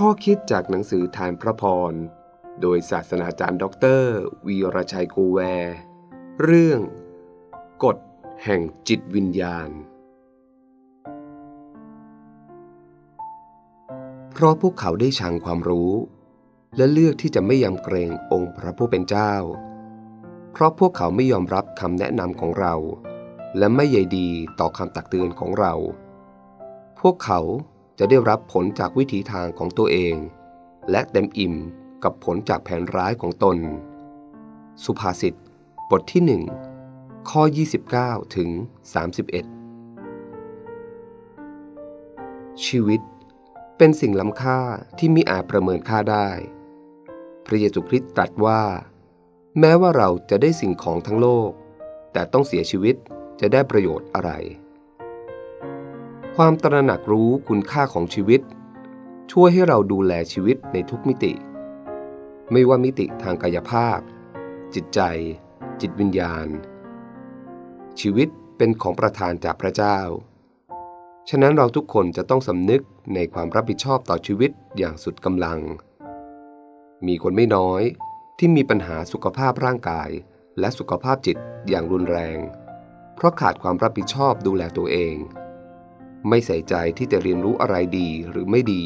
ข้อคิดจากหนังสือธารพระพร โดยศาสนาจารย์ด็อกเตอร์วีรชัยกูแวร์เรื่อง กฎแห่งจิตวิญญาณ เพราะพวกเขาได้ชังความรู้ และเลือกที่จะไม่ยำเกรงองค์พระผู้เป็นเจ้า เพราะพวกเขาไม่ยอมรับคำแนะนำของเรา และไม่ใยดีต่อคำตักเตือนของเรา พวกเขา จะได้รับผลจากวิถีทางของตัวเอง และเต็มอิ่มกับผลจากแผนร้ายของตน สุภาษิต บทที่หนึ่งข้อ 29 ถึง 31 ชีวิตเป็นสิ่งล้ำค่าที่มิอาจประเมินค่าได้ พระเยซูคริสต์ตรัสว่า แม้ว่าเราจะได้สิ่งของทั้งโลก แต่ต้องเสียชีวิตจะได้ประโยชน์อะไร ความตระหนักรู้คุณค่าของชีวิต ช่วยให้เราดูแลชีวิตในทุกมิติ ไม่ว่ามิติทางกายภาพ จิตใจ จิตวิญญาณ ชีวิตเป็นของประทานจากพระเจ้า ฉะนั้นเราทุกคนจะต้องสำนึกในความรับผิดชอบต่อชีวิตอย่างสุดกำลัง มีคนไม่น้อยที่มีปัญหาสุขภาพร่างกาย และสุขภาพจิตอย่างรุนแรง เพราะขาดความรับผิดชอบดูแลตัวเอง ไม่ใส่ใจที่จะเรียนรู้อะไรดีหรือไม่ดี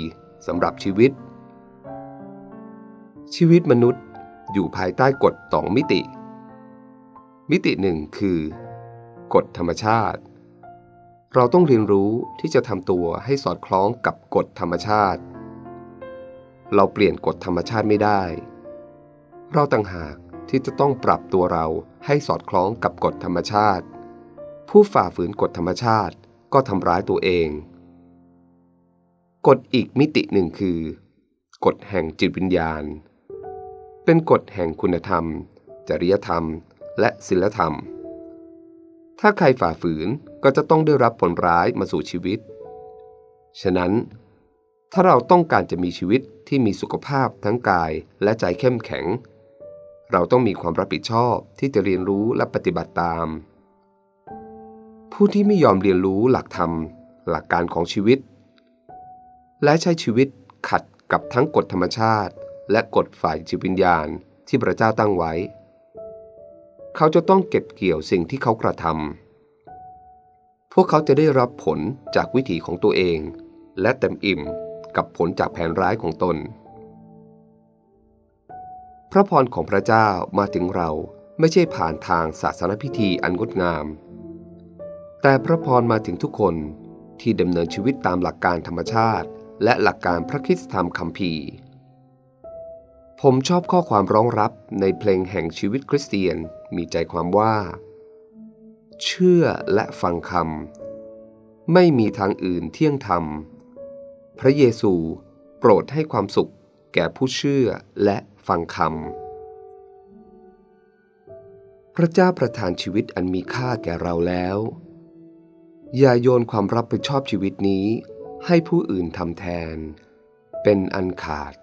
สำหรับชีวิต ชีวิตมนุษย์อยู่ภายใต้กฎสองมิติ มิติหนึ่งคือกฎธรรมชาติ เราต้องเรียนรู้ที่จะทำตัวให้สอดคล้องกับกฎธรรมชาติ เราเปลี่ยนกฎธรรมชาติไม่ได้ เราต่างหากที่จะต้องปรับตัวเราให้สอดคล้องกับกฎธรรมชาติ ผู้ฝ่าฝืนกฎธรรมชาติ ก็ทำร้ายตัวเอง กฎอีกมิติหนึ่งคือ กฎแห่งจิตวิญญาณ เป็นกฎแห่งคุณธรรม จริยธรรม และศีลธรรม ถ้าใครฝ่าฝืนก็จะต้องได้รับผลร้ายมาสู่ชีวิต ฉะนั้น ถ้าเราต้องการจะมีชีวิตที่มีสุขภาพทั้งกายและใจเข้มแข็ง เราต้องมีความรับผิดชอบที่จะเรียนรู้และปฏิบัติตาม ผู้ที่ไม่ยอมเรียนรู้หลักธรรม หลักการของชีวิต และใช้ชีวิตขัดกับทั้งกฎธรรมชาติ และกฎฝ่ายจิตวิญญาณที่พระเจ้าตั้งไว้ เขาจะต้องเก็บเกี่ยวสิ่งที่เขากระทำพวกเขาจะได้รับผลจากวิถีของตัวเอง และเต็มอิ่มกับผลจากแผนร้ายของตน พระพรของพระเจ้ามาถึงเราไม่ใช่ผ่านทางศาสนพิธีอันงดงาม แต่พระพรมาถึงทุกคนที่ดำเนินชีวิตตามหลักการธรรมชาติ และหลักการพระคิดธรรมคำพีผมชอบข้อความร้องรับในเพลงแห่งชีวิตคริสเตียนมีใจความว่า เชื่อและฟังคำไม่มีทางอื่นเที่ยงธรรม พระเยซูโปรดให้ความสุขแก่ผู้เชื่อและฟังคำพระเจ้าประทานชีวิตอันมีค่าแก่เราแล้ว อย่าโยนความรับผิดชอบชีวิตนี้ให้ผู้อื่นทำแทน เป็นอันขาด